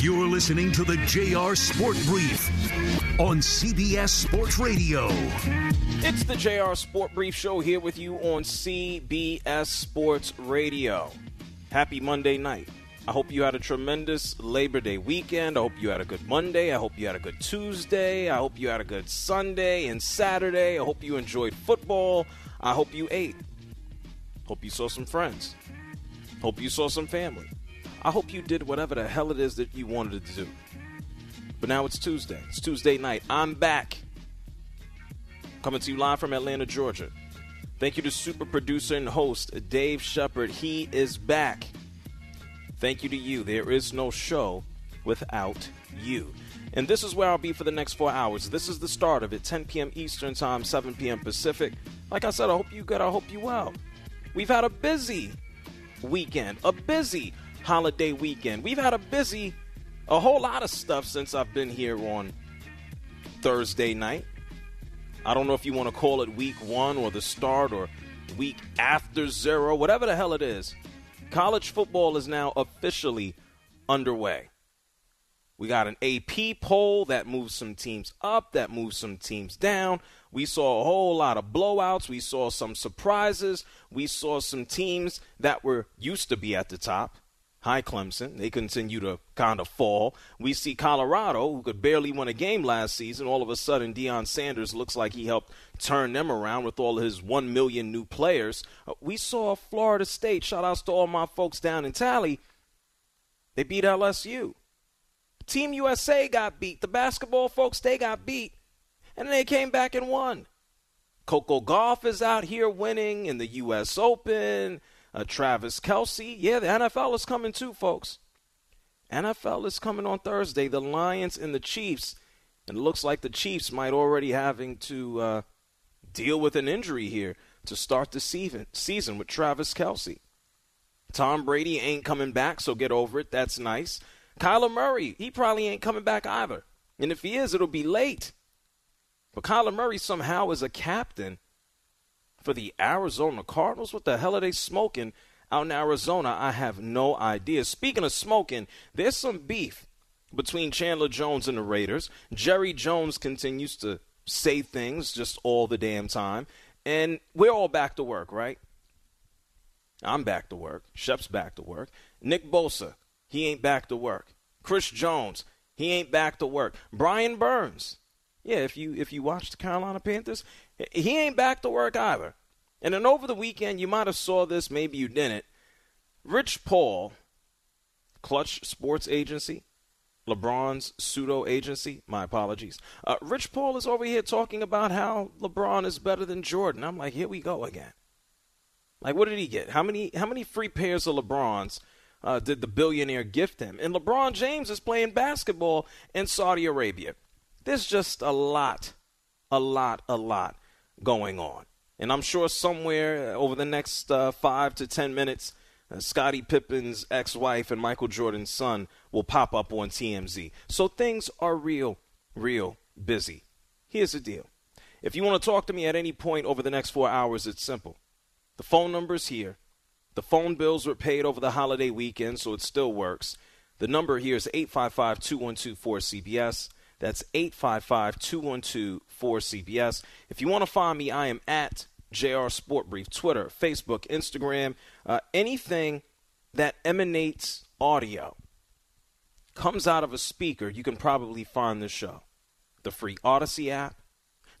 You're listening to the JR Sport Brief on CBS Sports Radio. It's the JR Sport Brief Show here with you on CBS Sports Radio. Happy Monday night. I hope you had a tremendous Labor Day weekend. I hope you had a good Monday. I hope you had a good Tuesday. I hope you had a good Sunday and Saturday. I hope you enjoyed football. I hope you ate. Hope you saw some friends. Hope you saw some family. I hope you did whatever the hell it is that you wanted to do. But now it's Tuesday. It's Tuesday night. I'm back. Coming to you live from Atlanta, Georgia. Thank you to super producer and host Dave Shepard. He is back. Thank you to you. There is no show without you. And this is where I'll be for the next four hours. This is the start of it 10 p.m. Eastern Time, 7 p.m. Pacific. Like I said, I hope you good. I hope you well. We've had a busy weekend, a busy holiday weekend. We've had a busy, a whole lot of stuff since I've been here on Thursday night. I don't know if you want to call it week one or the start or week after zero, whatever the hell it is. College football is now officially underway. We got an AP poll that moves some teams up, that moves some teams down. We saw a whole lot of blowouts. We saw some surprises. We saw some teams that were used to be at the top Hi, Clemson. They continue to kind of fall. We see Colorado, who could barely win a game last season. All of a sudden, Deion Sanders looks like he helped turn them around with all of his 1 million new players. Uh, we saw Florida State, shout outs to all my folks down in Tally, they beat LSU. Team USA got beat. The basketball folks, they got beat. And they came back and won. Coco Gauff is out here winning in the U.S. Open uh, Travis Kelce. Yeah, the NFL is coming too, folks. NFL is coming on Thursday. The Lions and the Chiefs. And it looks like the Chiefs might already having to uh, deal with an injury here to start the season, season with Travis Kelce. Tom Brady ain't coming back, so get over it. That's nice. Kyler Murray, he probably ain't coming back either. And if he is, it'll be late. But Kyler Murray somehow is a captain for the Arizona Cardinals? What the hell are they smoking out in Arizona? I have no idea. Speaking of smoking, there's some beef between Chandler Jones and the Raiders. Jerry Jones continues to say things just all the damn time. And we're all back to work, right? I'm back to work. Shep's back to work. Nick Bosa, he ain't back to work. Chris Jones, he ain't back to work. Brian Burns, yeah, if you if you watch the Carolina Panthers, he ain't back to work either. And then over the weekend, you might have saw this, maybe you didn't. Rich Paul, Clutch Sports Agency, LeBron's pseudo agency. My apologies. Uh, Rich Paul is over here talking about how LeBron is better than Jordan. I'm like, here we go again. Like, what did he get? How many how many free pairs of LeBrons uh, did the billionaire gift him? And LeBron James is playing basketball in Saudi Arabia. There's just a lot, a lot, a lot going on. And I'm sure somewhere over the next uh, five to ten minutes, uh, Scottie Pippen's ex wife and Michael Jordan's son will pop up on TMZ. So things are real, real busy. Here's the deal if you want to talk to me at any point over the next four hours, it's simple. The phone number's here. The phone bills were paid over the holiday weekend, so it still works. The number here is 855 212 4CBS. That's 855 212 4CBS. If you want to find me, I am at JR Sport Brief, Twitter, Facebook, Instagram, uh, anything that emanates audio comes out of a speaker, you can probably find the show. The free Audacy app,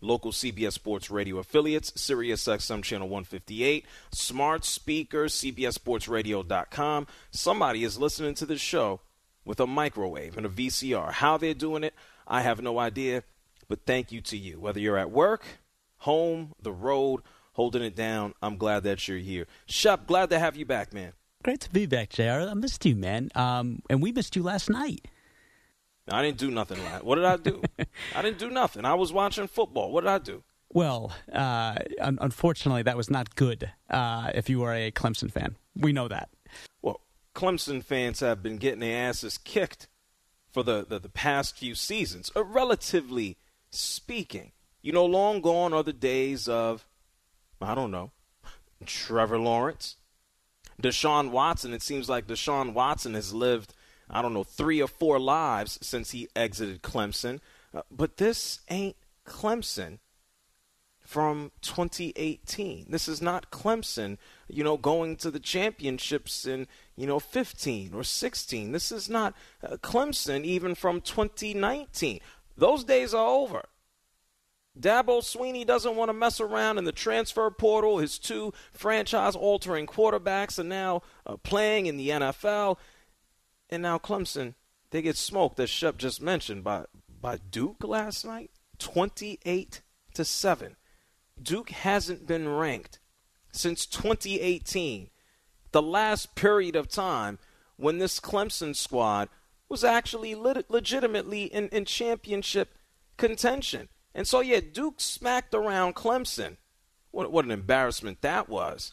local CBS Sports Radio affiliates, Sirius XM Channel 158, smart speakers, CBSSportsRadio.com. Somebody is listening to this show with a microwave and a VCR. How they're doing it, I have no idea, but thank you to you. Whether you're at work, home, the road, holding it down, I'm glad that you're here. Shep, glad to have you back, man. Great to be back, JR. I missed you, man. Um, and we missed you last night. I didn't do nothing. What did I do? I didn't do nothing. I was watching football. What did I do? Well, uh, un- unfortunately, that was not good uh, if you are a Clemson fan. We know that. Well, Clemson fans have been getting their asses kicked for the, the, the past few seasons, uh, relatively speaking. You know, long gone are the days of, I don't know, Trevor Lawrence, Deshaun Watson, it seems like Deshaun Watson has lived, I don't know, three or four lives since he exited Clemson. Uh, but this ain't Clemson from 2018. This is not Clemson, you know, going to the championships in, you know, 15 or 16. This is not uh, Clemson even from 2019. Those days are over. Dabo Swinney doesn't want to mess around in the transfer portal. His two franchise altering quarterbacks are now uh, playing in the NFL. And now Clemson, they get smoked, as Shep just mentioned, by, by Duke last night 28 to 7. Duke hasn't been ranked since 2018, the last period of time when this Clemson squad was actually lit- legitimately in, in championship contention. And so, yeah, Duke smacked around Clemson. What, what an embarrassment that was.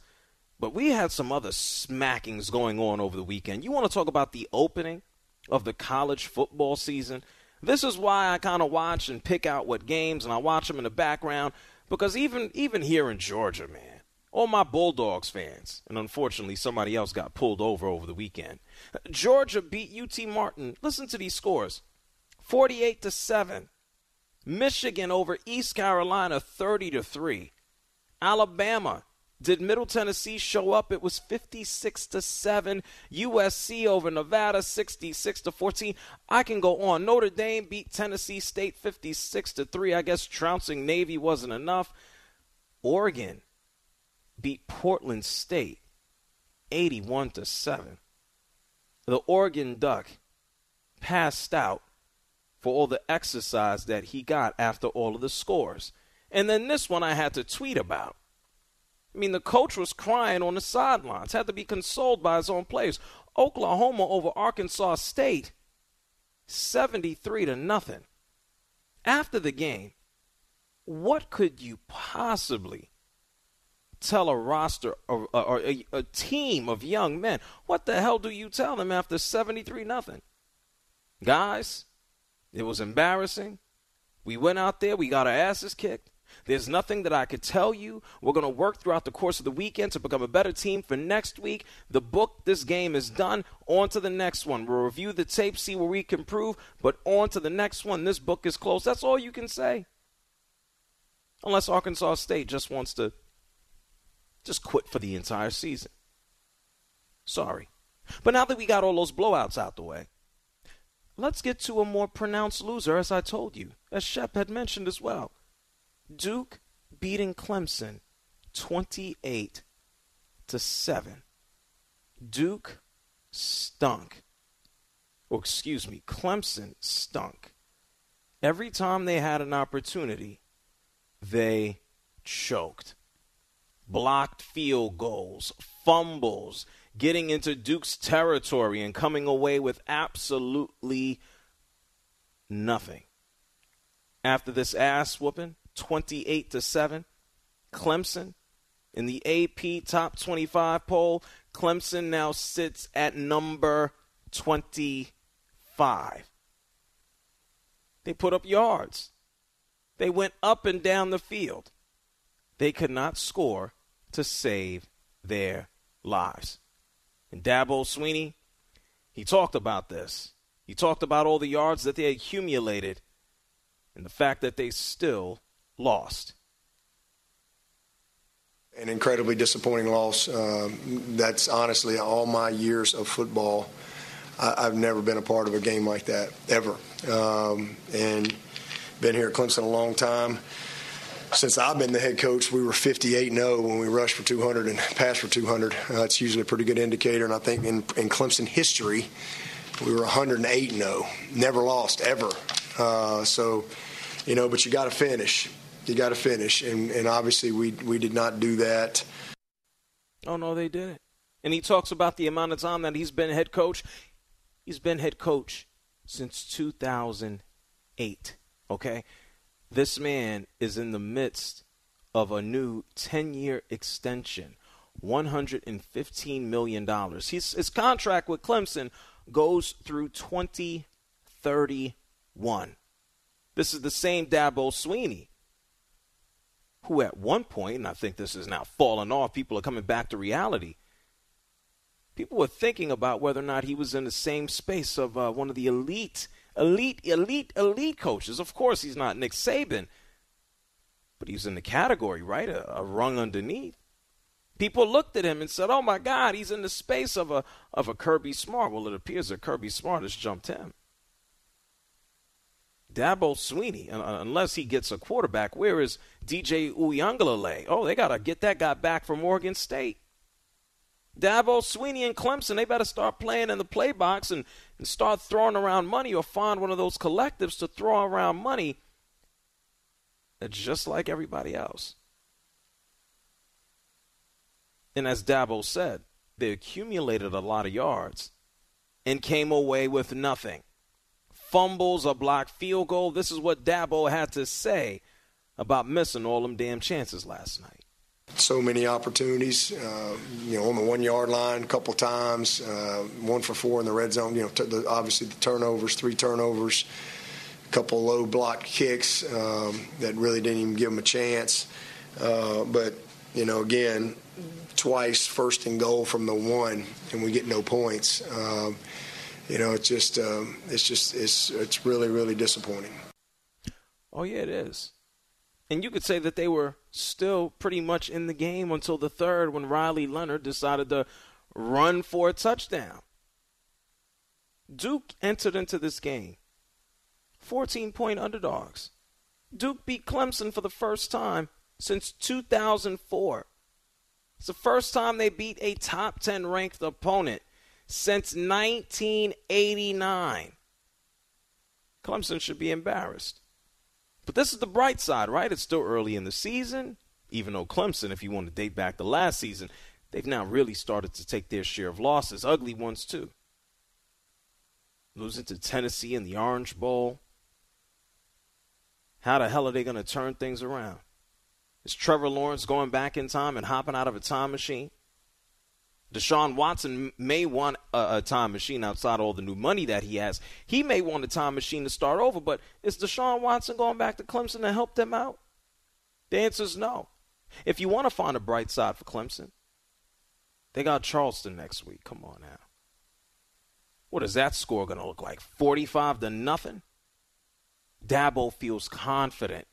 But we had some other smackings going on over the weekend. You want to talk about the opening of the college football season? This is why I kind of watch and pick out what games, and I watch them in the background because even even here in Georgia, man, all my Bulldogs fans, and unfortunately somebody else got pulled over over the weekend. Georgia beat UT Martin. Listen to these scores: 48 to 7. Michigan over East Carolina 30 to 3. Alabama did Middle Tennessee show up? It was 56 to 7. USC over Nevada 66 to 14. I can go on. Notre Dame beat Tennessee State 56 to 3. I guess trouncing Navy wasn't enough. Oregon beat Portland State 81 to 7. The Oregon Duck passed out for all the exercise that he got after all of the scores. And then this one I had to tweet about. I mean, the coach was crying on the sidelines, had to be consoled by his own players. Oklahoma over Arkansas State, 73 to nothing. After the game, what could you possibly tell a roster or, or a, a, team of young men? What the hell do you tell them after 73 nothing? Guys, it was embarrassing. We went out there, we got our asses kicked. There's nothing that I could tell you. We're going to work throughout the course of the weekend to become a better team for next week. The book, this game is done. On to the next one. We'll review the tape, see where we can improve, but on to the next one. This book is closed. That's all you can say. Unless Arkansas State just wants to just quit for the entire season. Sorry. But now that we got all those blowouts out the way, let's get to a more pronounced loser, as I told you, as Shep had mentioned as well. Duke beating Clemson 28 to 7. Duke stunk. Or excuse me, Clemson stunk. Every time they had an opportunity, they choked. Blocked field goals, fumbles, getting into Duke's territory and coming away with absolutely nothing. After this ass whooping, 28 to 7. Clemson in the AP top 25 poll, Clemson now sits at number 25. They put up yards. They went up and down the field. They could not score to save their lives. And Dabo Swinney, he talked about this. He talked about all the yards that they accumulated and the fact that they still lost. An incredibly disappointing loss. Um, that's honestly all my years of football. I, have never been a part of a game like that ever, um, and been here at Clemson a long time. Since I've been the head coach, we were 58 0 when we rushed for 200 and passed for 200. Uh, it's usually a pretty good indicator. And I think in, in Clemson history, we were 108 0, never lost ever. Uh, so, you know, but you got to finish. You got to finish, and, and obviously we we did not do that. Oh no, they didn't. And he talks about the amount of time that he's been head coach. He's been head coach since 2008. Okay, this man is in the midst of a new 10-year extension, 115 million dollars. His contract with Clemson goes through 2031. This is the same Dabo Swinney who at one point, and I think this is now falling off, people are coming back to reality. People were thinking about whether or not he was in the same space of uh, one of the elite, elite, elite, elite coaches. Of course, he's not Nick Saban, but he's in the category, right? A, a rung underneath. People looked at him and said, "Oh my God, he's in the space of a of a Kirby Smart." Well, it appears that Kirby Smart has jumped him. Dabo Swinney, uh, unless he gets a quarterback, where is DJ Uiagalelei? Oh, they got to get that guy back from Oregon State. Dabo Swinney and Clemson, they better start playing in the play box and, and start throwing around money or find one of those collectives to throw around money that's just like everybody else. And as Dabo said, they accumulated a lot of yards and came away with nothing. Fumbles, a blocked field goal. This is what Dabo had to say about missing all them damn chances last night. So many opportunities, uh, you know, on the one yard line a couple times, uh, one for four in the red zone. You know, t- the, obviously the turnovers, three turnovers, a couple low block kicks um, that really didn't even give them a chance. Uh, but you know, again, twice first and goal from the one, and we get no points. Um, you know, it's just um, it's just it's it's really really disappointing. Oh yeah, it is. And you could say that they were still pretty much in the game until the third when Riley Leonard decided to run for a touchdown. Duke entered into this game 14 point underdogs. Duke beat Clemson for the first time since 2004. It's the first time they beat a top 10 ranked opponent since 1989. Clemson should be embarrassed. But this is the bright side, right? It's still early in the season. Even though Clemson, if you want to date back to last season, they've now really started to take their share of losses, ugly ones too. Losing to Tennessee in the Orange Bowl. How the hell are they going to turn things around? Is Trevor Lawrence going back in time and hopping out of a time machine? Deshaun Watson may want a, a, time machine outside all the new money that he has. He may want a time machine to start over, but is Deshaun Watson going back to Clemson to help them out? The answer is no. If you want to find a bright side for Clemson, they got Charleston next week. Come on now. What is that score going to look like? 45 to nothing? Dabo feels confident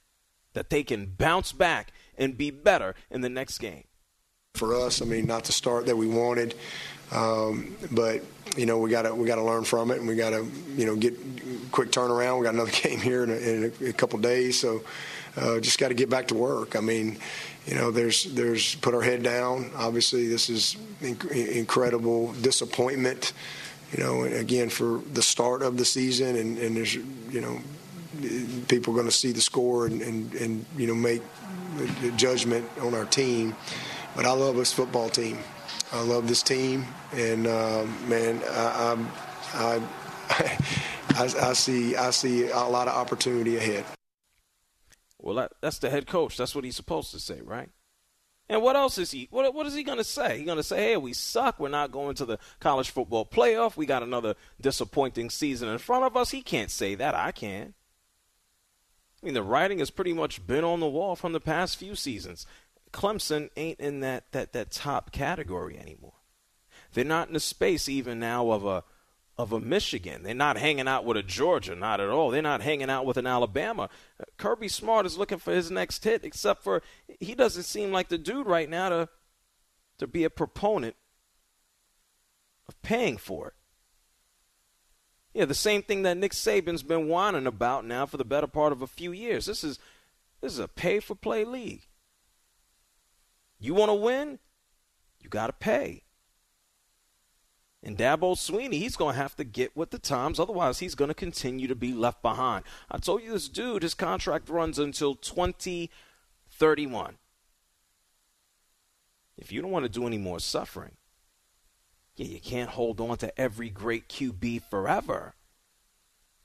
that they can bounce back and be better in the next game. For us, I mean, not the start that we wanted, um, but you know we got to we got to learn from it, and we got to you know get quick turnaround. We got another game here in a, in a, a couple days, so uh, just got to get back to work. I mean, you know, there's there's put our head down. Obviously, this is inc- incredible disappointment. You know, again for the start of the season, and, and there's you know people going to see the score and, and, and you know make the judgment on our team. But I love this football team. I love this team, and uh, man, I, I, I, I, see I see a lot of opportunity ahead. Well, that, that's the head coach. That's what he's supposed to say, right? And what else is he? What, what is he going to say? He's going to say, "Hey, we suck. We're not going to the college football playoff. We got another disappointing season in front of us." He can't say that. I can. I mean, the writing has pretty much been on the wall from the past few seasons. Clemson ain't in that, that, that top category anymore. They're not in the space even now of a of a Michigan. They're not hanging out with a Georgia, not at all. They're not hanging out with an Alabama. Kirby Smart is looking for his next hit, except for he doesn't seem like the dude right now to to be a proponent of paying for it. Yeah, the same thing that Nick Saban's been whining about now for the better part of a few years. This is This is a pay for play league. You want to win? You got to pay. And Dabo Swinney, he's going to have to get with the times. Otherwise, he's going to continue to be left behind. I told you this dude, his contract runs until 2031. If you don't want to do any more suffering, yeah, you can't hold on to every great QB forever.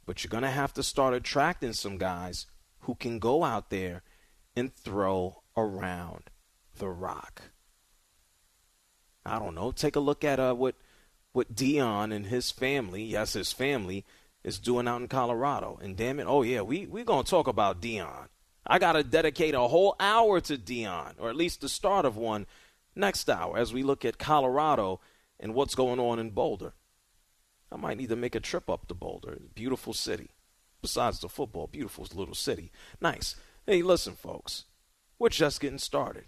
But you're going to have to start attracting some guys who can go out there and throw around the rock. I don't know. Take a look at uh, what – what Deion and his family, yes, his family, is doing out in Colorado. And damn it, oh yeah, we we gonna talk about Deion. I gotta dedicate a whole hour to Deion, or at least the start of one next hour as we look at Colorado and what's going on in Boulder. I might need to make a trip up to Boulder. Beautiful city. Besides the football, beautiful little city. Nice. Hey, listen, folks. We're just getting started.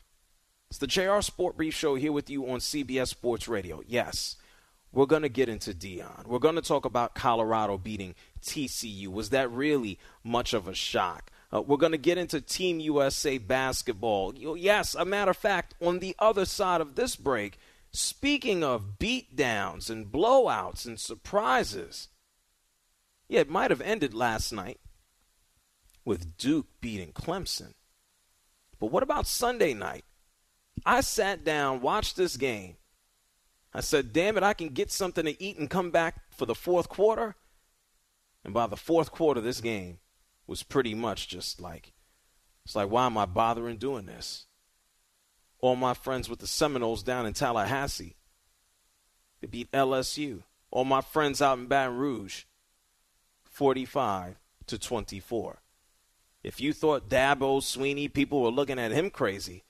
It's the JR Sport Brief Show here with you on CBS Sports Radio. Yes, we're going to get into Deion. We're going to talk about Colorado beating TCU. Was that really much of a shock? Uh, we're going to get into Team USA basketball. Yes, a matter of fact, on the other side of this break, speaking of beatdowns and blowouts and surprises, yeah, it might have ended last night with Duke beating Clemson. But what about Sunday night? I sat down, watched this game, I said, damn it, I can get something to eat and come back for the fourth quarter. And by the fourth quarter, this game was pretty much just like, it's like, why am I bothering doing this? All my friends with the Seminoles down in Tallahassee, they beat LSU. All my friends out in Baton Rouge, 45 to 24. If you thought Dabo Swinney, people were looking at him crazy,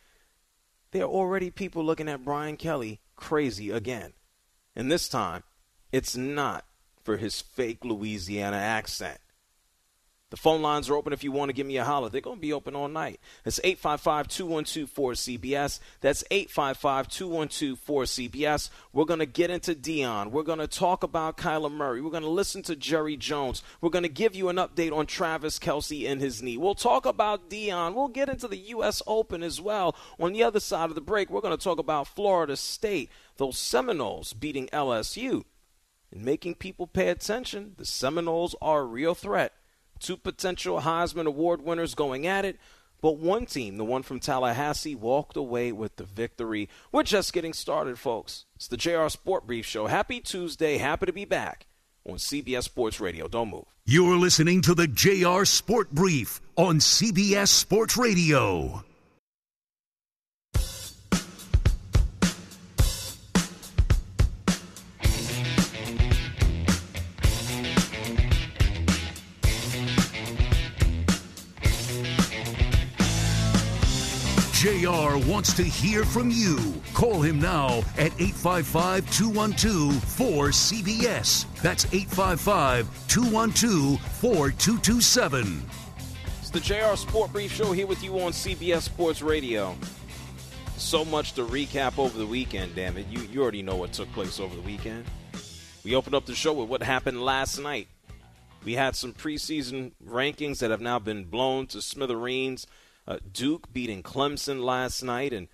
there are already people looking at Brian Kelly crazy again. And this time, it's not for his fake Louisiana accent. The phone lines are open if you want to give me a holler. They're going to be open all night. It's 855 212 4CBS. That's 855 212 4CBS. We're going to get into Deion. We're going to talk about Kyler Murray. We're going to listen to Jerry Jones. We're going to give you an update on Travis Kelce and his knee. We'll talk about Deion. We'll get into the U.S. Open as well. On the other side of the break, we're going to talk about Florida State, those Seminoles beating LSU. And making people pay attention, the Seminoles are a real threat Two potential Heisman Award winners going at it, but one team, the one from Tallahassee, walked away with the victory. We're just getting started, folks. It's the JR Sport Brief Show. Happy Tuesday. Happy to be back on CBS Sports Radio. Don't move. You're listening to the JR Sport Brief on CBS Sports Radio. JR wants to hear from you. Call him now at 855 212 4CBS. That's 855 212 4227. It's the JR Sport Brief Show here with you on CBS Sports Radio. So much to recap over the weekend, damn it. You, you already know what took place over the weekend. We opened up the show with what happened last night. We had some preseason rankings that have now been blown to smithereens. Uh, Duke beating Clemson last night, and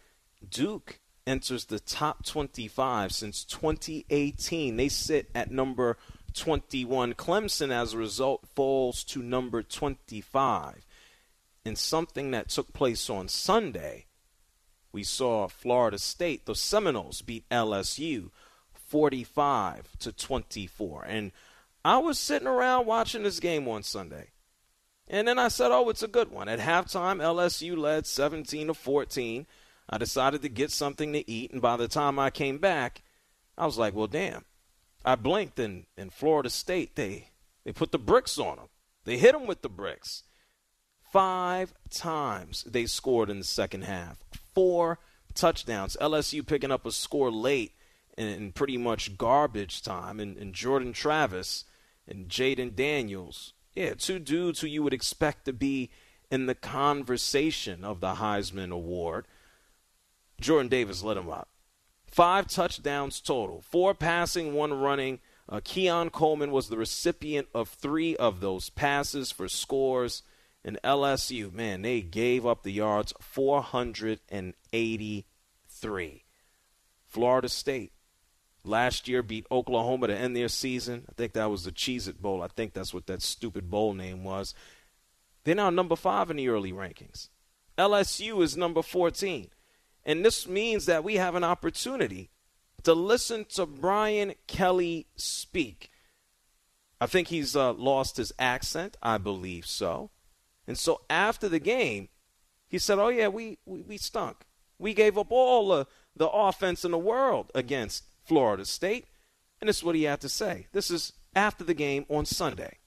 Duke enters the top 25 since 2018. They sit at number 21. Clemson, as a result, falls to number 25. And something that took place on Sunday, we saw Florida State, the Seminoles, beat LSU 45 to 24. And I was sitting around watching this game on Sunday. And then I said, oh, it's a good one. At halftime, LSU led 17 to 14. I decided to get something to eat, and by the time I came back, I was like, well, damn. I blinked, and in Florida State, they, they put the bricks on them. They hit them with the bricks. Five times they scored in the second half. Four touchdowns. LSU picking up a score late in, pretty much garbage time. And, and Jordan Travis and Jayden Daniels yeah, two dudes who you would expect to be in the conversation of the Heisman Award. Jordan Davis let him up. Five touchdowns total, four passing, one running. Uh, Keon Coleman was the recipient of three of those passes for scores. And LSU, man, they gave up the yards 483. Florida State last year beat Oklahoma to end their season. I think that was the Cheez It Bowl. I think that's what that stupid bowl name was. They're now number five in the early rankings. LSU is number 14. And this means that we have an opportunity to listen to Brian Kelly speak. I think he's uh, lost his accent. I believe so. And so after the game, he said, "Oh yeah, we we, we stunk. We gave up all the the offense in the world against Florida State." And this is what he had to say. This is after the game on Sunday.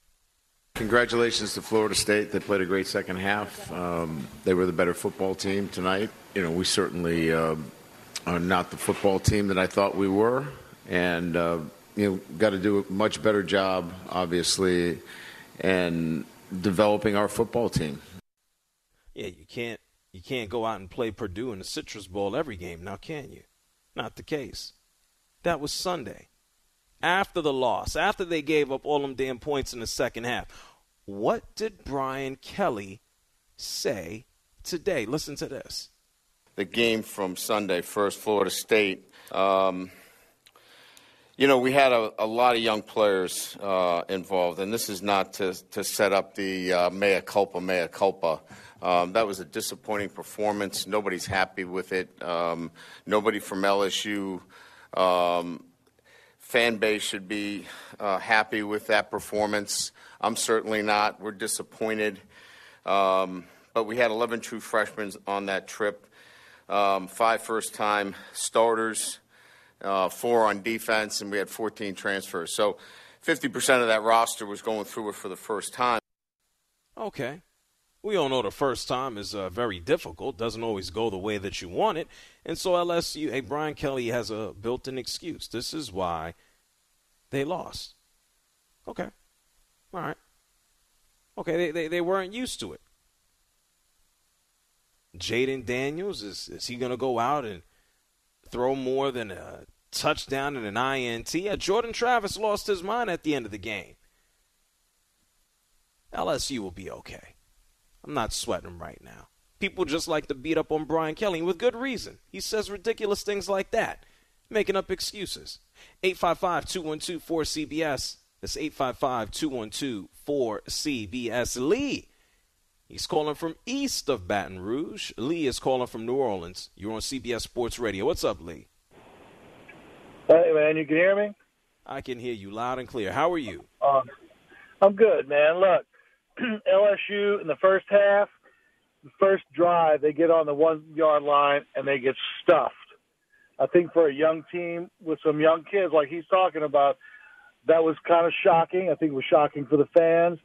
Congratulations to Florida State. They played a great second half. Um, they were the better football team tonight. You know, we certainly uh, are not the football team that I thought we were, and uh, you know, got to do a much better job, obviously, and developing our football team. Yeah, you can't you can't go out and play Purdue in the Citrus Bowl every game, now can you? Not the case. That was Sunday. After the loss, after they gave up all them damn points in the second half. What did Brian Kelly say today? Listen to this. The game from Sunday, first Florida State. Um, you know, we had a, a lot of young players uh, involved, and this is not to, to set up the uh, mea culpa, mea culpa. Um, that was a disappointing performance. Nobody's happy with it. Um, nobody from LSU um, fan base should be uh, happy with that performance. I'm certainly not. We're disappointed. Um, but we had 11 true freshmen on that trip, um, five first time starters uh, four on defense, and we had 14 transfers. So 50% of that roster was going through it for the first time. Okay. We all know the first time is uh, very difficult, doesn't always go the way that you want it. And so LSU, hey, Brian Kelly has a built in excuse. This is why they lost. Okay. All right. Okay, they, they, they weren't used to it. Jayden Daniels, is, is he going to go out and throw more than a touchdown and an INT. Yeah, Jordan Travis lost his mind at the end of the game. LSU will be okay. I'm not sweating right now. People just like to beat up on Brian Kelly with good reason. He says ridiculous things like that, making up excuses. 855 212 4CBS. That's 855 212 4CBS. Lee. He's calling from east of Baton Rouge. Lee is calling from New Orleans. You're on CBS Sports Radio. What's up, Lee? Hey, man, you can hear me? I can hear you loud and clear. How are you? Uh, I'm good, man. Look, LSU in the first half, the first drive, they get on the one yard line and they get stuffed. I think for a young team with some young kids like he's talking about, that was kind of shocking. I think it was shocking for the fans.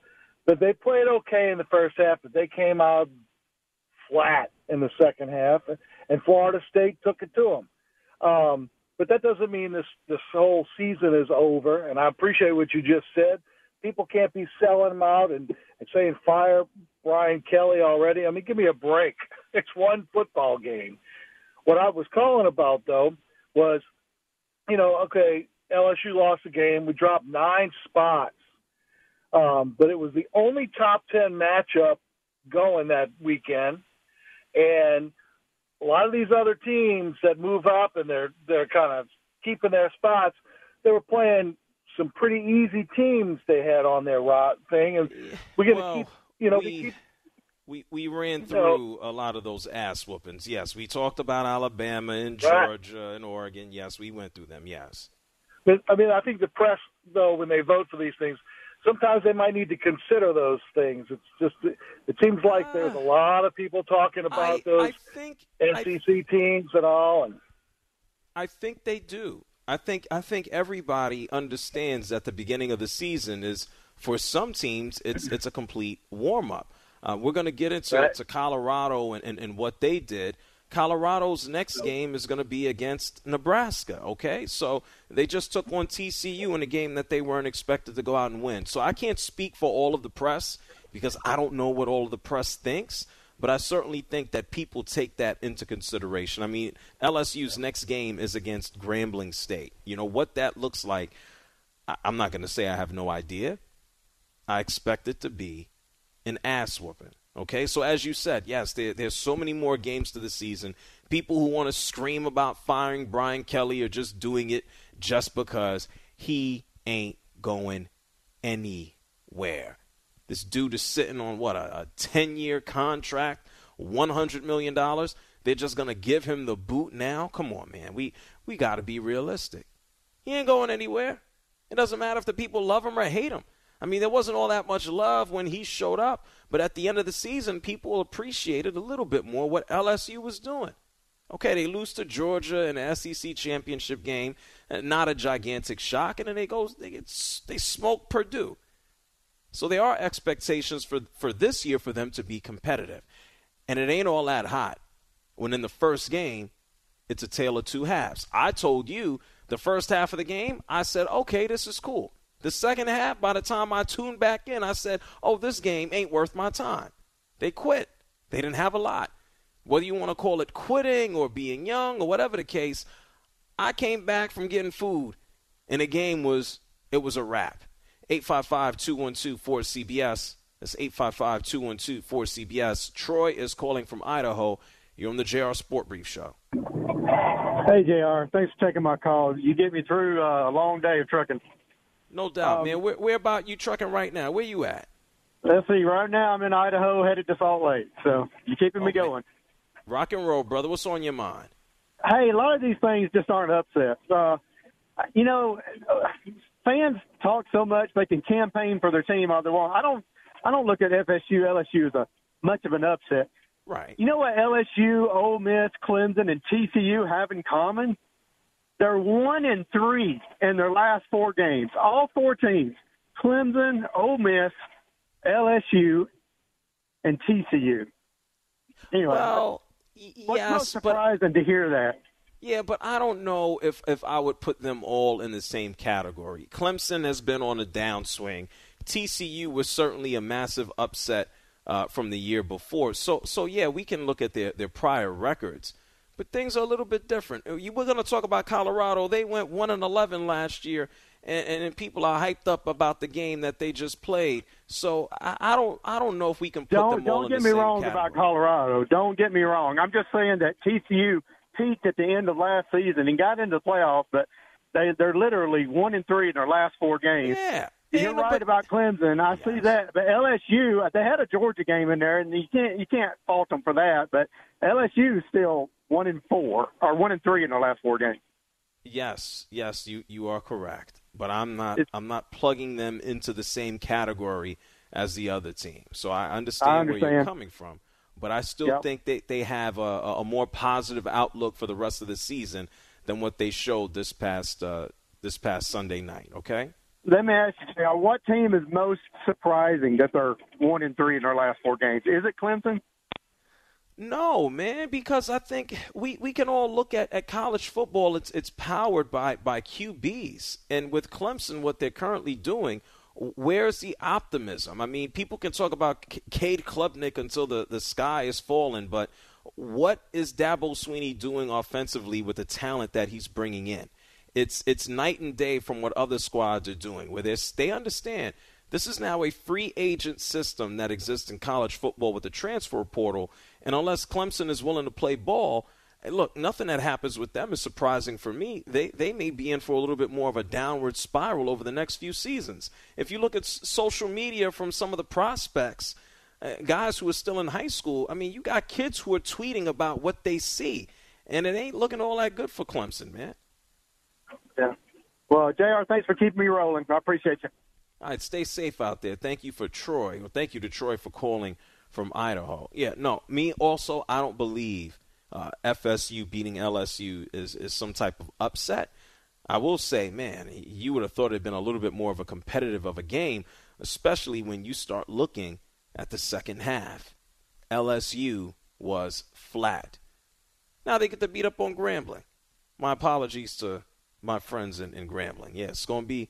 But they played okay in the first half, but they came out flat in the second half, and Florida State took it to them. Um, but that doesn't mean this this whole season is over. And I appreciate what you just said. People can't be selling them out and, and saying fire Brian Kelly already. I mean, give me a break. It's one football game. What I was calling about though was, you know, okay, LSU lost the game. We dropped nine spots, um, but it was the only top ten matchup going that weekend, and a lot of these other teams that move up and they're they're kind of keeping their spots, they were playing some pretty easy teams they had on their rot thing, and we're going to well, keep, you know, we, we keep. We, we ran through a lot of those ass whoopings. Yes, we talked about Alabama and Georgia right. and Oregon. Yes, we went through them. Yes. I mean, I think the press, though, when they vote for these things, sometimes they might need to consider those things. It's just it seems like there's a ah. lot of people talking about I, those I think, SEC I, teams and all, and I think they do. I think I think everybody understands that the beginning of the season is for some teams it's it's a complete warm up. Uh, we're going to get into right. to Colorado and, and, and what they did. Colorado's next game is going to be against Nebraska, okay? So they just took on TCU in a game that they weren't expected to go out and win. So I can't speak for all of the press because I don't know what all of the press thinks, but I certainly think that people take that into consideration. I mean, LSU's next game is against Grambling State. You know, what that looks like, I'm not going to say I have no idea. I expect it to be an ass whooping. Okay, so as you said, yes, there, there's so many more games to the season. People who want to scream about firing Brian Kelly are just doing it just because he ain't going anywhere. This dude is sitting on what a, a 10 year contract, $100 million. They're just going to give him the boot now? Come on, man. We, we got to be realistic. He ain't going anywhere. It doesn't matter if the people love him or hate him. I mean, there wasn't all that much love when he showed up, but at the end of the season, people appreciated a little bit more what LSU was doing. Okay, they lose to Georgia in the SEC championship game, uh, not a gigantic shock, and then they go they get, they smoke Purdue. So there are expectations for for this year for them to be competitive, and it ain't all that hot. When in the first game, it's a tale of two halves. I told you the first half of the game, I said, okay, this is cool. The second half, by the time I tuned back in, I said, oh, this game ain't worth my time. They quit. They didn't have a lot. Whether you want to call it quitting or being young or whatever the case, I came back from getting food, and the game was it was a wrap. 855-212-4CBS. That's 855-212-4CBS. Troy is calling from Idaho. You're on the JR Sport Brief Show. Hey, JR. Thanks for taking my call. You get me through uh, a long day of trucking. No doubt, Um, man. Where, where about you trucking right now? Where you at? Let's see. Right now, I'm in Idaho, headed to Salt Lake. So you're keeping me going. Rock and roll, brother. What's on your mind? Hey, a lot of these things just aren't upsets. Uh, you know, fans talk so much they can campaign for their team all they want. I don't. I don't look at FSU, LSU as a much of an upset. Right. You know what LSU, Ole Miss, Clemson, and TCU have in common? They're one and three in their last four games. All four teams: Clemson, Ole Miss, LSU, and TCU. Anyway, Well, y- what's yes, most but surprising to hear that? Yeah, but I don't know if, if I would put them all in the same category. Clemson has been on a downswing. TCU was certainly a massive upset uh, from the year before. So so yeah, we can look at their, their prior records, but things are a little bit different. Uh, You- We're going to talk about Colorado. They went one and eleven last year, and, and people are hyped up about the game that they just played. So I, I don't I don't know if we can put Don't them all don't get me wrong category. about Colorado. Don't get me wrong. I'm just saying that TCU peaked at the end of last season and got into the playoffs, but they they're literally one and three in their last four games. Yeah. You're right but- about Clemson. I see that, but LSU they had a Georgia game in there, and you can't you can't fault them for that. But LSU is still one and four or one and three in their last four games. Yes, yes, you, you are correct. But I'm not It's- I'm not plugging them into the same category as the other team. So I understand, where you're coming from. But I still Yep. think they, they have a, a more positive outlook for the rest of the season than what they showed this past uh, this past Sunday night. Okay. Let me ask you, now: what team is most surprising that they're one and three in their last four games? Is it Clemson? No, man, because I think we, we can all look at, at college football. It's it's powered by, by QBs, and with Clemson, what they're currently doing, where's the optimism? I mean, people can talk about K- Cade Klubnik until the, the sky is falling, but what is Dabo Swinney doing offensively with the talent that he's bringing in? It's it's night and day from what other squads are doing. Where they understand this is now a free agent system that exists in college football with the transfer portal, and unless Clemson is willing to play ball, look, nothing that happens with them is surprising for me. They they may be in for a little bit more of a downward spiral over the next few seasons. If you look at s- social media from some of the prospects, uh, guys who are still in high school, I mean, you got kids who are tweeting about what they see, and it ain't looking all that good for Clemson, man. Yeah. Well, Jr. Thanks for keeping me rolling. I appreciate you. All right, stay safe out there. Thank you for Troy. Well, thank you to Troy for calling from Idaho. Yeah, no, me also. I don't believe uh, FSU beating LSU is is some type of upset. I will say, man, you would have thought it'd been a little bit more of a competitive of a game, especially when you start looking at the second half. LSU was flat. Now they get to beat up on Grambling. My apologies to my friends in, in Grambling. Yeah, it's gonna be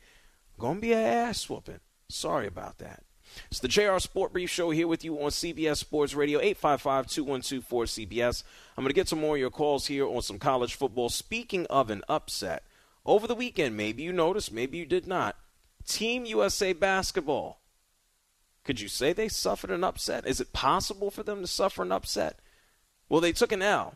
gonna be a ass whooping. Sorry about that. It's the JR Sport Brief Show here with you on CBS Sports Radio, 855-212-4CBS. I'm going to get some more of your calls here on some college football. Speaking of an upset, over the weekend, maybe you noticed, maybe you did not, Team USA Basketball Could you say they suffered an upset? Is it possible for them to suffer an upset? Well, they took an L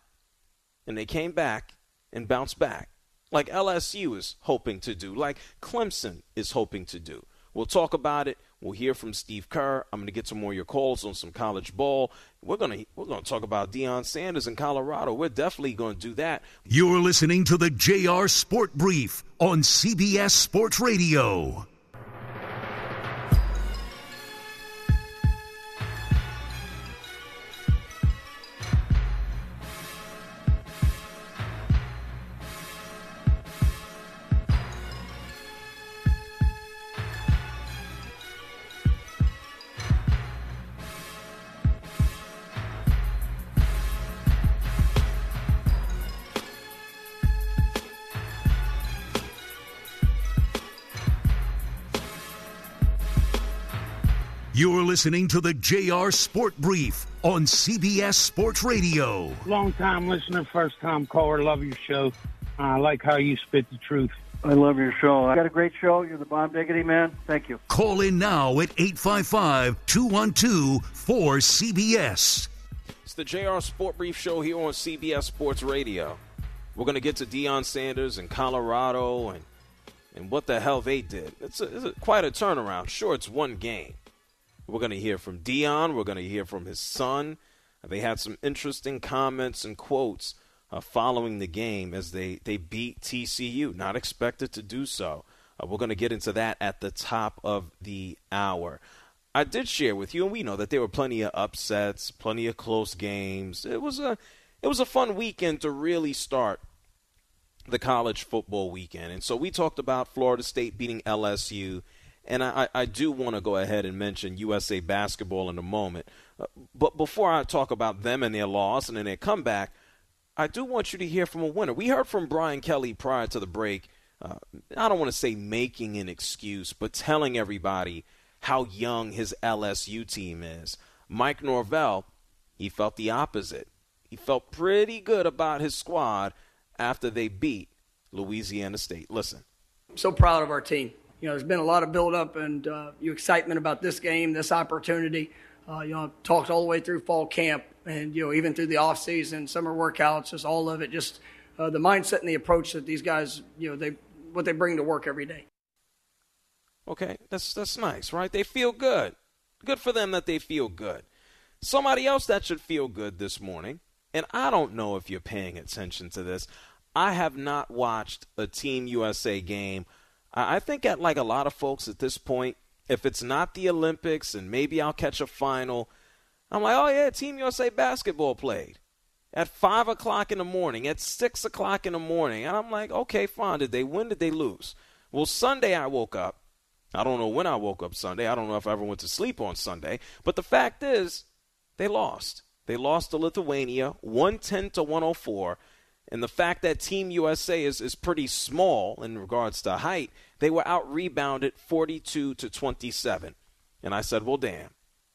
and they came back and bounced back like LSU is hoping to do, like Clemson is hoping to do. We'll talk about it. We'll hear from Steve Kerr. I'm going to get some more of your calls on some college ball. We're going to we're going to talk about Deion Sanders in Colorado. We're definitely going to do that. You're listening to the JR Sport Brief on CBS Sports Radio. You're listening to the JR Sport Brief on CBS Sports Radio. Long time listener, first time caller. Love your show. I like how you spit the truth. I love your show. I got a great show. You're the bomb diggity man. Thank you. Call in now at 855 212 4CBS. It's the JR Sport Brief Show here on CBS Sports Radio. We're going to get to Deion Sanders in Colorado and and what the hell they did. It's, a, it's a, quite a turnaround. Sure, it's one game. We're going to hear from Deion. We're going to hear from his son. They had some interesting comments and quotes uh, following the game as they, they beat TCU. Not expected to do so. Uh, we're going to get into that at the top of the hour. I did share with you, and we know that there were plenty of upsets, plenty of close games. It was a it was a fun weekend to really start the college football weekend. And so we talked about Florida State beating LSU and I, I do want to go ahead and mention USA basketball in a moment. Uh, but before I talk about them and their loss and then their comeback, I do want you to hear from a winner. We heard from Brian Kelly prior to the break. Uh, I don't want to say making an excuse, but telling everybody how young his LSU team is. Mike Norvell, he felt the opposite. He felt pretty good about his squad after they beat Louisiana State. Listen. I'm so proud of our team you know, there's been a lot of buildup and uh, you excitement about this game, this opportunity. Uh, you know, talked all the way through fall camp and you know even through the off season, summer workouts, just all of it. Just uh, the mindset and the approach that these guys, you know, they what they bring to work every day. Okay, that's that's nice, right? They feel good. Good for them that they feel good. Somebody else that should feel good this morning, and I don't know if you're paying attention to this. I have not watched a Team USA game I think at like a lot of folks at this point, if it's not the Olympics and maybe I'll catch a final, I'm like, oh yeah, Team USA basketball played at five o'clock in the morning, at six o'clock in the morning, and I'm like, okay, fine. Did they win? Did they lose? Well, Sunday I woke up. I don't know when I woke up Sunday. I don't know if I ever went to sleep on Sunday. But the fact is, they lost. They lost to Lithuania, 110 to 104. And the fact that Team USA is, is pretty small in regards to height, they were out rebounded 42 to 27. And I said, well, damn.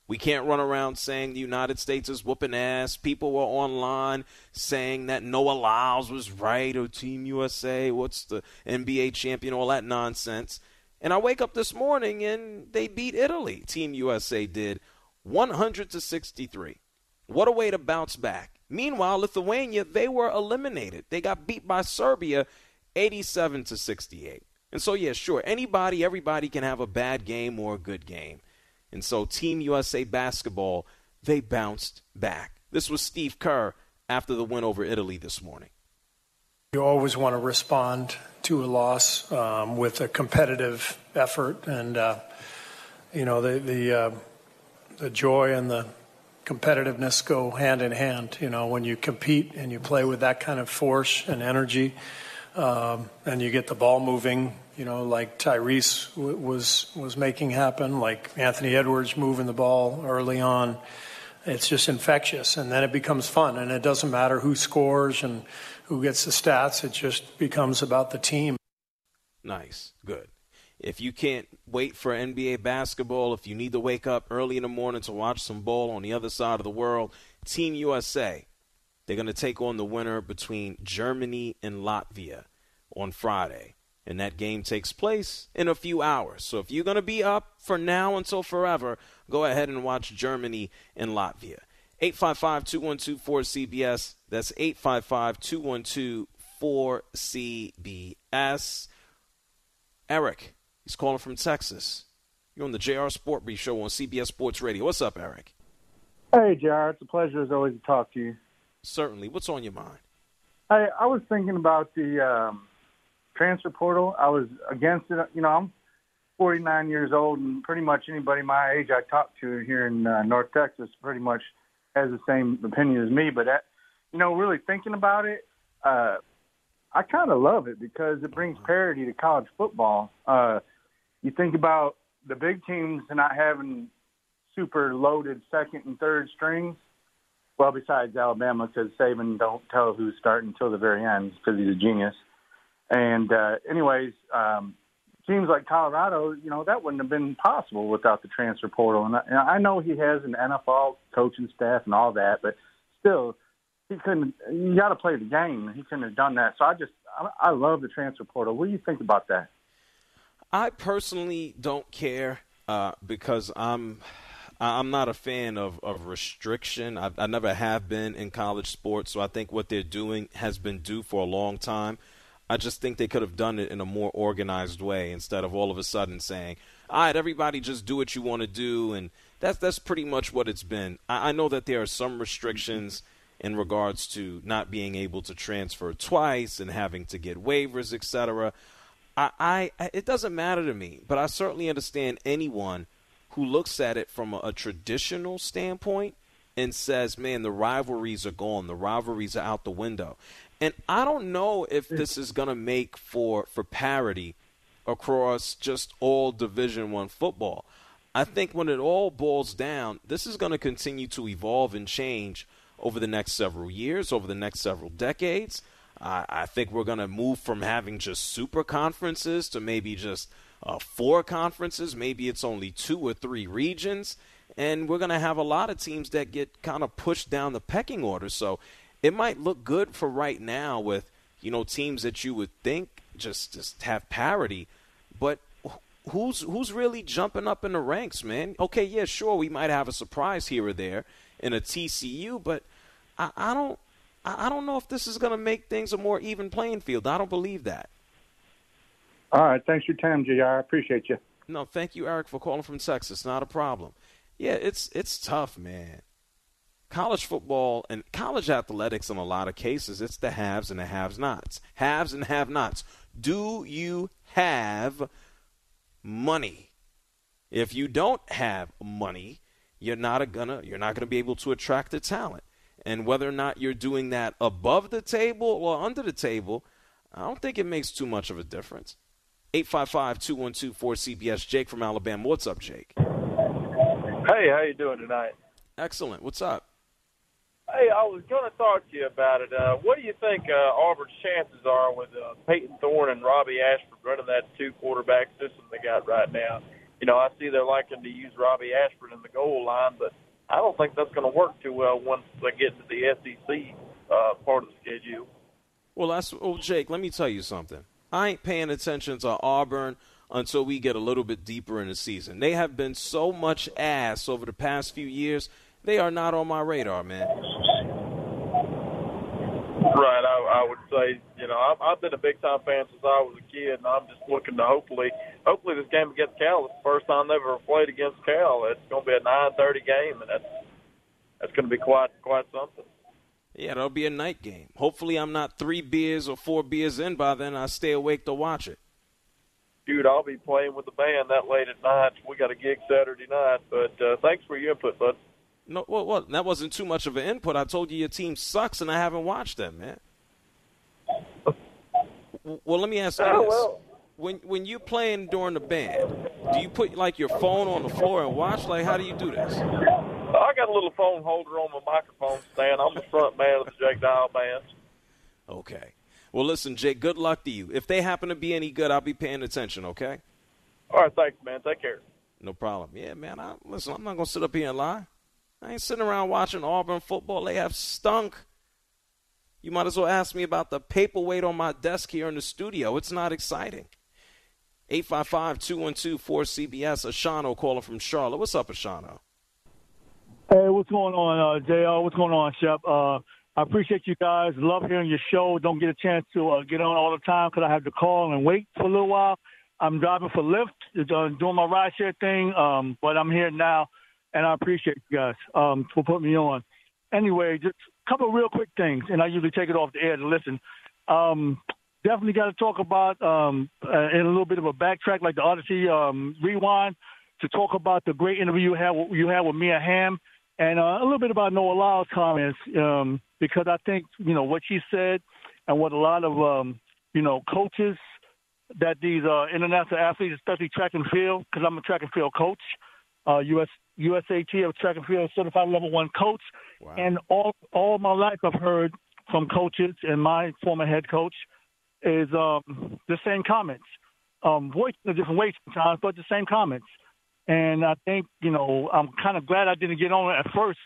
We can't run around saying the United States is whooping ass. People were online saying that Noah Lyles was right or Team USA, what's the NBA champion, all that nonsense. And I wake up this morning and they beat Italy. Team USA did 100 to 63. What a way to bounce back. Meanwhile, Lithuania, they were eliminated. They got beat by Serbia 87 to 68. And so, yeah, sure, anybody, everybody can have a bad game or a good game. And so, Team USA basketball, they bounced back. This was Steve Kerr after the win over Italy this morning. You always want to respond to a loss um, with a competitive effort, and uh, you know the the uh, the joy and the competitiveness go hand in hand. You know, when you compete and you play with that kind of force and energy, um, and you get the ball moving, you know, like Tyrese w- was was making happen, like Anthony Edwards moving the ball early on. It's just infectious, and then it becomes fun, and it doesn't matter who scores and who gets the stats. It just becomes about the team. Nice, good. If you can't wait for NBA basketball, if you need to wake up early in the morning to watch some ball on the other side of the world, Team USA, they're going to take on the winner between Germany and Latvia on Friday. And that game takes place in a few hours. So if you're going to be up for now until forever, go ahead and watch Germany and Latvia. 855 212 4CBS. That's 855 212 4CBS. Eric, he's calling from Texas. You're on the JR Sport Brief Show on CBS Sports Radio. What's up, Eric? Hey, JR. It's a pleasure as always to talk to you. Certainly. What's on your mind? Hey, I was thinking about the um, transfer portal. I was against it. You know, I'm 49 years old, and pretty much anybody my age I talk to here in uh, North Texas pretty much has the same opinion as me. But, that, you know, really thinking about it, uh, I kind of love it because it brings parity to college football. Uh, you think about the big teams not having super loaded second and third strings. Well, besides Alabama, because Saban don't tell who's starting until the very end because he's a genius. And uh, anyways, um, teams like Colorado, you know, that wouldn't have been possible without the transfer portal. And I, and I know he has an NFL coaching staff and all that, but still, he couldn't. You got to play the game. He couldn't have done that. So I just, I, I love the transfer portal. What do you think about that? I personally don't care uh, because I'm I'm not a fan of, of restriction. I, I never have been in college sports, so I think what they're doing has been due for a long time. I just think they could have done it in a more organized way instead of all of a sudden saying, "All right, everybody, just do what you want to do," and that's that's pretty much what it's been. I, I know that there are some restrictions in regards to not being able to transfer twice and having to get waivers, etc. I, I it doesn't matter to me, but I certainly understand anyone who looks at it from a, a, traditional standpoint and says, "Man, the rivalries are gone. The rivalries are out the window." And I don't know if this is going to make for for parity across just all Division 1 football. I think when it all boils down, this is going to continue to evolve and change over the next several years, over the next several decades. Uh, I think we're going to move from having just super conferences to maybe just uh, four conferences. Maybe it's only two or three regions. And we're going to have a lot of teams that get kind of pushed down the pecking order. So it might look good for right now with, you know, teams that you would think just, just have parity. But who's who's really jumping up in the ranks, man? Okay, yeah, sure, we might have a surprise here or there in a TCU, but I, I don't I don't know if this is going to make things a more even playing field. I don't believe that. All right. Thanks for your time, JR. I appreciate you. No, thank you, Eric, for calling from Texas. Not a problem. Yeah, it's it's tough, man. College football and college athletics, in a lot of cases, it's the haves and the haves nots. Haves and have nots. Do you have money? If you don't have money, you're not a gonna you're not gonna be able to attract the talent. And whether or not you're doing that above the table or under the table, I don't think it makes too much of a difference. 855 212 4CBS. Jake from Alabama. What's up, Jake? Hey, how you doing tonight? Excellent. What's up? Hey, I was going to talk to you about it. Uh, what do you think uh, Auburn's chances are with uh, Payton Thorne and Robbie Ashford running that two quarterback system they got right now? You know, I see they're liking to use Robbie Ashford in the goal line, but I don't think that's going to work too well once they get to the SEC uh, part of the schedule. Well, that's well, Jake. Let me tell you something. I ain't paying attention to Auburn until we get a little bit deeper in the season. They have been so much ass over the past few years. They are not on my radar, man. Right, I, I would say, you know, I've, I've been a big time fan since I was a kid, and I'm just looking to hopefully, hopefully this game against Cal is the first time they've ever played against Cal. It's going to be a 9:30 game, and that's that's going to be quite quite something. Yeah, it'll be a night game. Hopefully, I'm not three beers or four beers in by then. I stay awake to watch it. Dude, I'll be playing with the band that late at night. We got a gig Saturday night, but uh, thanks for your input, bud. No, well, well, that wasn't too much of an input. I told you your team sucks, and I haven't watched them, man. Well, let me ask you oh, this: well. when when you playing during the band, do you put like your phone on the floor and watch? Like, how do you do this? I got a little phone holder on my microphone stand. I'm the front man of the Jake Dial band. Okay. Well, listen, Jake. Good luck to you. If they happen to be any good, I'll be paying attention. Okay. All right. Thanks, man. Take care. No problem. Yeah, man. I, listen, I'm not gonna sit up here and lie. I ain't sitting around watching Auburn football. They have stunk. You might as well ask me about the paperweight on my desk here in the studio. It's not exciting. 855-212-4CBS. Ashano calling from Charlotte. What's up, Ashano? Hey, what's going on, uh, JR? What's going on, Shep? Uh, I appreciate you guys. Love hearing your show. Don't get a chance to uh, get on all the time because I have to call and wait for a little while. I'm driving for Lyft, uh, doing my rideshare thing, um, but I'm here now, and I appreciate you guys um, for putting me on. Anyway, just couple of real quick things, and I usually take it off the air to listen. Um, definitely got to talk about um, uh, in a little bit of a backtrack, like the Audacy um, rewind, to talk about the great interview you had you had with Mia Hamm, and uh, a little bit about Noah Lyles' comments, um, because I think you know what she said, and what a lot of um, you know coaches that these uh, international athletes, especially track and field, because I'm a track and field coach, uh, US USAT of track and field certified level one coach, wow. and all all my life I've heard from coaches and my former head coach is um, the same comments, um, voiced in a different way sometimes, but the same comments. And I think you know I'm kind of glad I didn't get on at first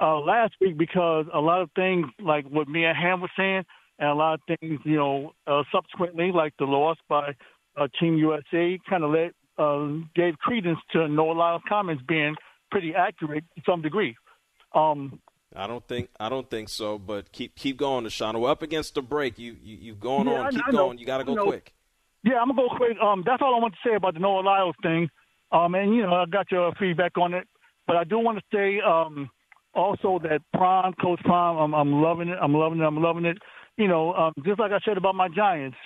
uh, last week because a lot of things like what Mia Hamm was saying and a lot of things, you know, uh, subsequently, like the loss by uh, Team USA, kind of let uh, gave credence to Noah Lyles' comments being pretty accurate to some degree. Um, I don't think I don't think so, but keep keep going, Ashana. We're up against the break. You you you going yeah, on? Keep going. You got to go quick. Yeah, I'm gonna go quick. Um, that's all I want to say about the Noah Lyles thing. Um, and you know, I got your feedback on it, but I do want to say um also that Prime, Coach Prime, I'm, I'm loving it. I'm loving it. I'm loving it you know, um, just like I said about my Giants,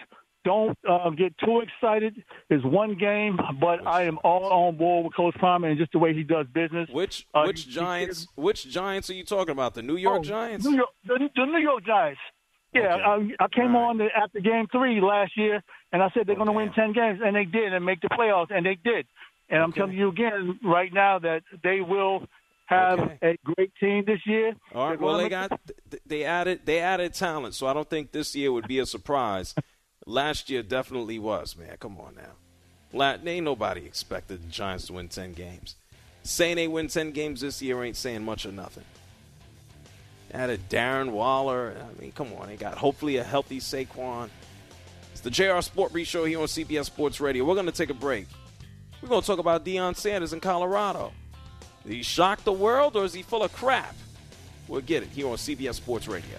don't uh, get too excited. It's one game, but I am all on board with Coach Palmer and just the way he does business. Which uh, which he, Giants? He, which Giants are you talking about? The New York oh, Giants? New York, the, the, New York Giants. Yeah, okay. I, I, came on the, after Game Three last year, and I said they're going to win ten games, and they did, and make the playoffs, and they did. And okay. I'm telling you again right now that they will have okay. a great team this year. All right. Well, they got they added they added talent, so I don't think this year would be a surprise. Last year definitely was, man. Come on now. La- ain't nobody expected the Giants to win ten games. Saying they win ten games this year ain't saying much or nothing. Added Darren Waller. I mean, come on. They got hopefully a healthy Saquon. It's the JR Sport Brief Show here on CBS Sports Radio. We're going to take a break. We're going to talk about Deion Sanders in Colorado. Did he shock the world or is he full of crap? We'll get it here on CBS Sports Radio.